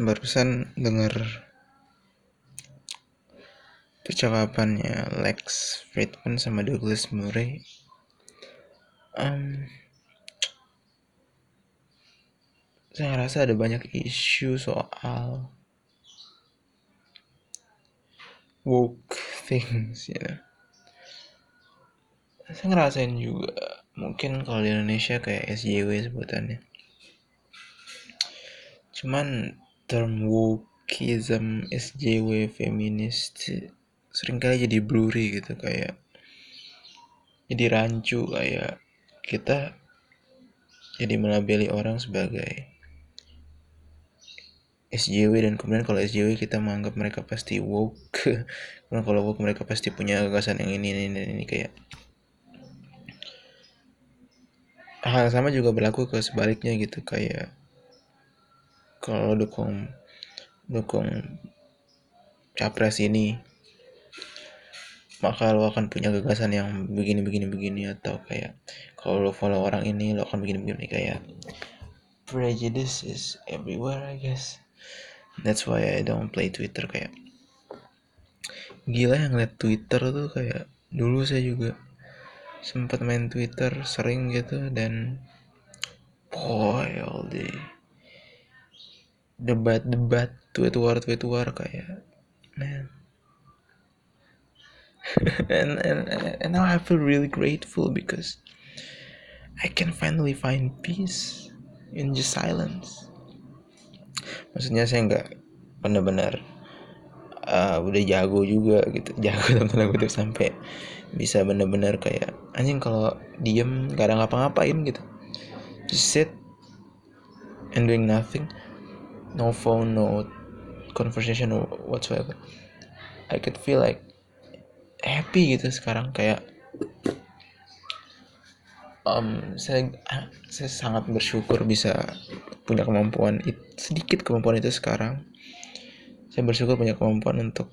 barusan dengar percakapannya Lex Friedman sama Douglas Murray. Um, saya ngerasa ada banyak isu soal woke things know. Saya ngerasain juga mungkin kalau di Indonesia kayak SJW sebutannya. Cuman term wokeism, SJW, feminis sering kali jadi blurry gitu kayak jadi rancu kayak kita jadi melabeli orang sebagai SJW dan kemudian kalau SJW kita menganggap mereka pasti woke. Kemudian kalau woke mereka pasti punya gagasan yang ini ini ini, ini kayak hal sama juga berlaku ke sebaliknya gitu kayak kalau dukung dukung capres ini maka lo akan punya gagasan yang begini begini begini atau kayak kalau lo follow orang ini lo akan begini begini kayak prejudice is everywhere I guess. That's why I don't play Twitter kayak gila yang liat Twitter tuh kayak dulu saya juga sempat main Twitter sering gitu dan boy all day. Debat-debat tweet war tweet war kayak man. And, and and now I feel really grateful because I can finally find peace in just silence. Maksudnya saya nggak benar-benar uh, udah jago juga gitu. Jago tanda kutip sampai bisa benar-benar kayak anjing kalau diem gak ada ngapa-ngapain gitu. Just sit and doing nothing. No phone no conversation whatsoever. I could feel like happy gitu sekarang. Kayak um, saya saya sangat bersyukur bisa punya kemampuan it, sedikit kemampuan itu sekarang saya bersyukur punya kemampuan untuk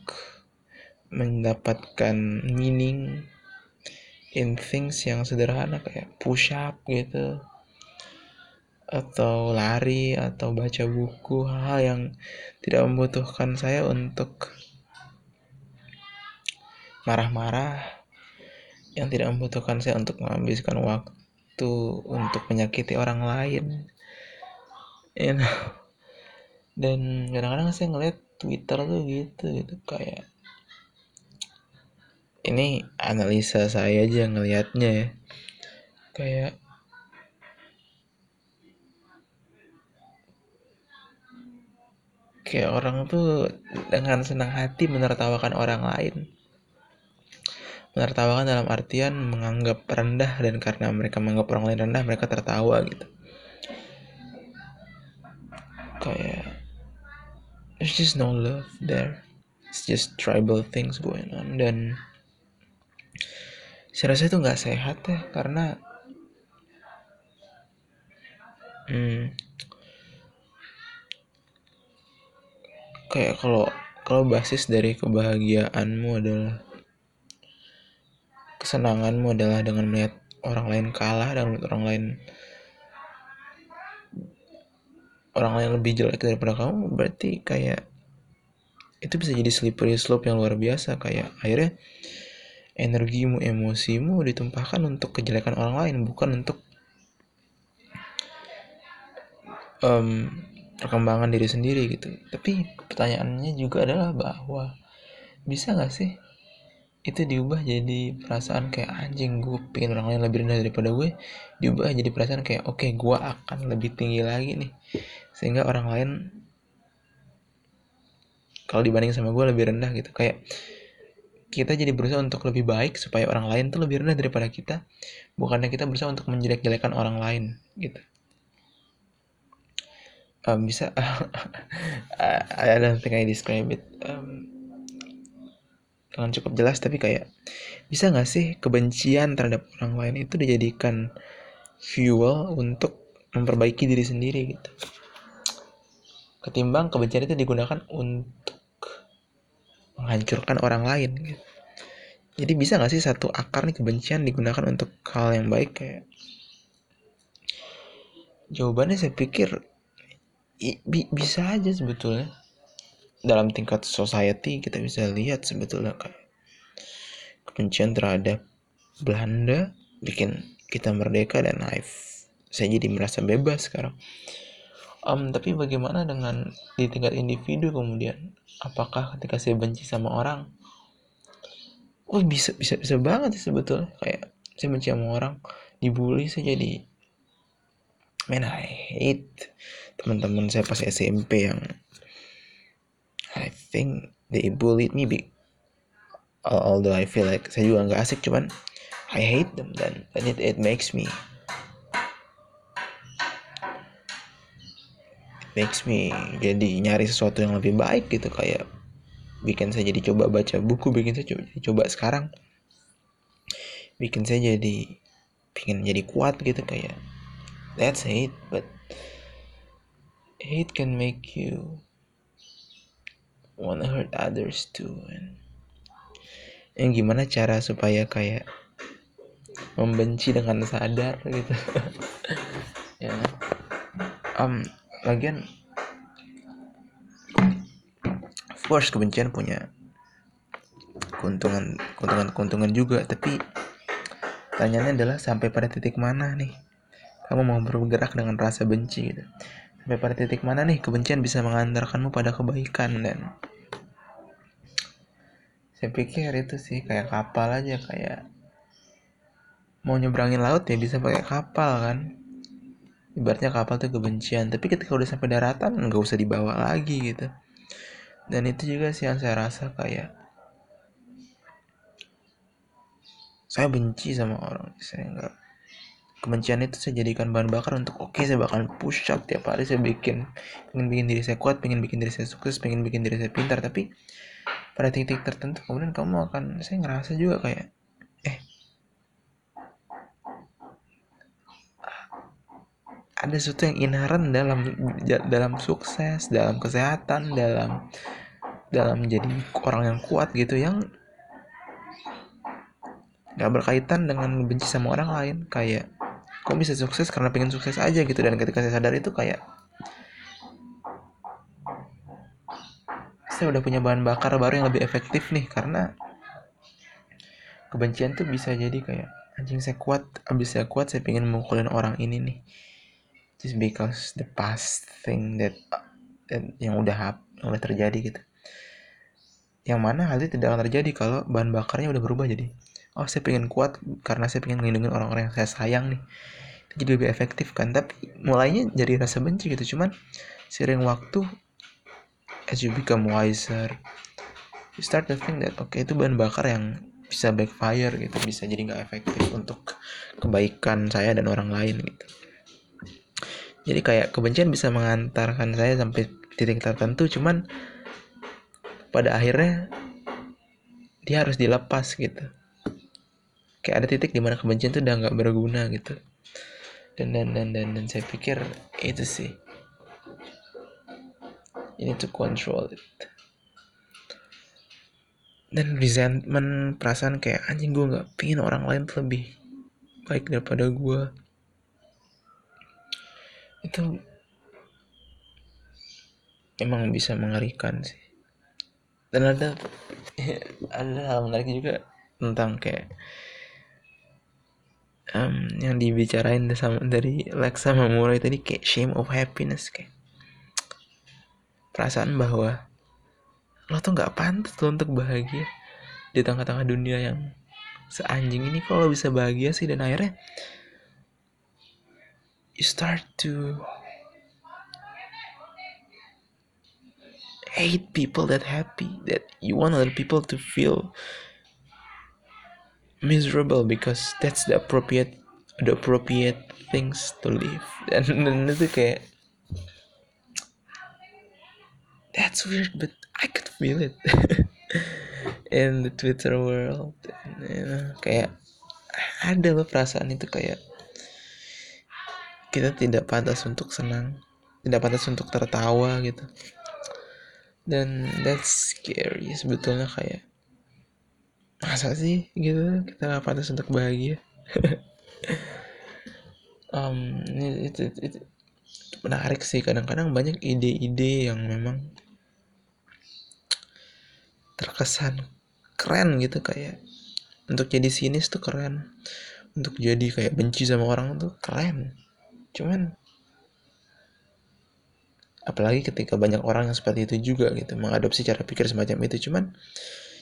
mendapatkan meaning in things yang sederhana kayak push up gitu atau lari atau baca buku hal-hal yang tidak membutuhkan saya untuk marah-marah yang tidak membutuhkan saya untuk menghabiskan waktu untuk menyakiti orang lain you know. Dan kadang-kadang saya ngeliat Twitter tuh gitu gitu. Kayak ini analisa saya aja ngelihatnya ya. Kayak kayak orang tuh dengan senang hati menertawakan orang lain. Menertawakan dalam artian menganggap rendah dan karena mereka menganggap orang lain rendah mereka tertawa gitu. Kayak there's just no love there. It's just tribal things going on. Dan saya rasa itu nggak sehat ya karena hmm, kayak kalau kalau basis dari kebahagiaanmu adalah kesenanganmu adalah dengan melihat orang lain kalah dan orang lain orang lain lebih jelek daripada kamu berarti kayak itu bisa jadi slippery slope yang luar biasa. Kayak akhirnya energimu emosimu ditumpahkan untuk kejelekan orang lain bukan untuk um, perkembangan diri sendiri gitu. Tapi pertanyaannya juga adalah bahwa bisa gak sih itu diubah jadi perasaan kayak anjing gue pengen orang lain lebih rendah daripada gue. Diubah jadi perasaan kayak oke okay, gue akan lebih tinggi lagi nih. Sehingga orang lain kalau dibanding sama gue lebih rendah gitu. Kayak kita jadi berusaha untuk lebih baik supaya orang lain tuh lebih rendah daripada kita. Bukannya kita berusaha untuk menjelek-jelekan orang lain gitu. Um, bisa? I don't think I describe it. Um, dengan cukup jelas tapi kayak bisa nggak sih kebencian terhadap orang lain itu dijadikan fuel untuk memperbaiki diri sendiri gitu ketimbang kebencian itu digunakan untuk menghancurkan orang lain gitu. jadi bisa nggak sih satu akar nih kebencian digunakan untuk hal yang baik kayak jawabannya saya pikir bi bisa aja sebetulnya dalam tingkat society kita bisa lihat sebetulnya kayak kebencian terhadap Belanda bikin kita merdeka dan life saya jadi merasa bebas sekarang. Um, tapi bagaimana dengan di tingkat individu kemudian? Apakah ketika saya benci sama orang oh bisa bisa bisa banget sih sebetulnya. Kayak saya benci sama orang dibully saya jadi man I hate teman-teman saya pas SMP yang I think they bullied me be, although I feel like saya juga nggak asik cuman I hate them dan and it, it makes me it makes me jadi nyari sesuatu yang lebih baik gitu kayak bikin saya jadi coba baca buku bikin saya coba, coba sekarang bikin saya jadi pengen jadi kuat gitu kayak that's hate but hate can make you wanna hurt others too and yang gimana cara supaya kayak membenci dengan sadar gitu. Ya. Um lagian course kebencian punya keuntungan keuntungan keuntungan juga tapi tanyanya adalah sampai pada titik mana nih? Kamu mau bergerak dengan rasa benci gitu sampai pada titik mana nih kebencian bisa mengantarkanmu pada kebaikan dan? Saya pikir itu sih kayak kapal aja kayak mau nyebrangin laut ya bisa pakai kapal kan? Ibaratnya kapal tuh kebencian tapi ketika udah sampai daratan nggak usah dibawa lagi gitu. Dan itu juga sih yang saya rasa kayak saya benci sama orang saya nggak kebencian itu saya jadikan bahan bakar untuk oke okay, saya bakal push up tiap hari saya bikin pengen bikin diri saya kuat pengen bikin diri saya sukses pengen bikin diri saya pintar. Tapi pada titik tertentu kemudian kamu akan saya ngerasa juga kayak eh ada sesuatu yang inherent dalam dalam sukses dalam kesehatan dalam dalam menjadi orang yang kuat gitu yang nggak berkaitan dengan benci sama orang lain. Kayak kok bisa sukses karena pengen sukses aja gitu. Dan ketika saya sadar itu kayak saya udah punya bahan bakar baru yang lebih efektif nih. Karena kebencian tuh bisa jadi kayak anjing saya kuat abis saya kuat saya pengen memukulin orang ini nih. Just because the past thing that, that yang udah yang udah terjadi gitu. Yang mana hal itu tidak akan terjadi kalau bahan bakarnya udah berubah jadi oh saya pengen kuat karena saya pengen melindungi orang-orang yang saya sayang nih. Jadi lebih efektif kan. Tapi mulainya jadi rasa benci gitu. Cuman sering waktu as you become wiser you start to think that oke okay, itu bahan bakar yang bisa backfire gitu. Bisa jadi nggak efektif untuk kebaikan saya dan orang lain gitu. Jadi kayak kebencian bisa mengantarkan saya sampai titik tertentu. Cuman pada akhirnya dia harus dilepas gitu kayak ada titik di mana kebencian tuh udah nggak berguna gitu. Dan dan dan dan dan saya pikir itu sih. Ini to control it. Dan resentment perasaan kayak anjing gue nggak pingin orang lain tuh lebih baik daripada gue itu emang bisa mengerikan sih. Dan ada ada hal menarik juga tentang kayak um, yang dibicarain dari Lex sama Murai tadi kayak shame of happiness kayak perasaan bahwa lo tuh nggak pantas lo untuk bahagia di tengah-tengah dunia yang seanjing ini. Kalau bisa bahagia sih dan akhirnya you start to hate people that happy that you want other people to feel miserable because that's the appropriate the appropriate things to live. Dan, dan itu kayak that's weird but I could feel it in the Twitter world. You know, kayak ada loh perasaan itu kayak kita tidak pantas untuk senang tidak pantas untuk tertawa gitu. Dan that's scary sebetulnya kayak masa sih? Gitu kita gak pantas untuk bahagia. Um, it, it, it, menarik sih. Kadang-kadang banyak ide-ide yang memang terkesan keren gitu kayak untuk jadi sinis tuh keren. Untuk jadi kayak benci sama orang tuh keren. Cuman apalagi ketika banyak orang yang seperti itu juga gitu mengadopsi cara pikir semacam itu. Cuman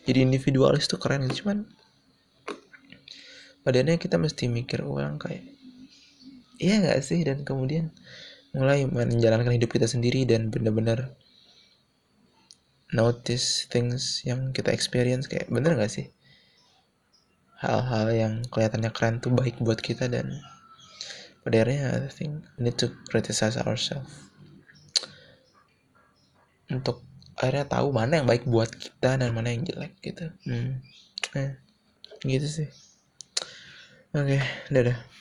jadi individualis tuh keren cuman padahal kita mesti mikir ulang kayak iya gak sih? Dan kemudian mulai menjalankan hidup kita sendiri dan benar-benar notice things yang kita experience. Kayak bener gak sih? Hal-hal yang kelihatannya keren tuh baik buat kita dan pada akhirnya I think we need to criticize ourselves. Untuk akhirnya tahu mana yang baik buat kita dan mana yang jelek gitu. Hmm. eh, gitu sih. Oke okay, dadah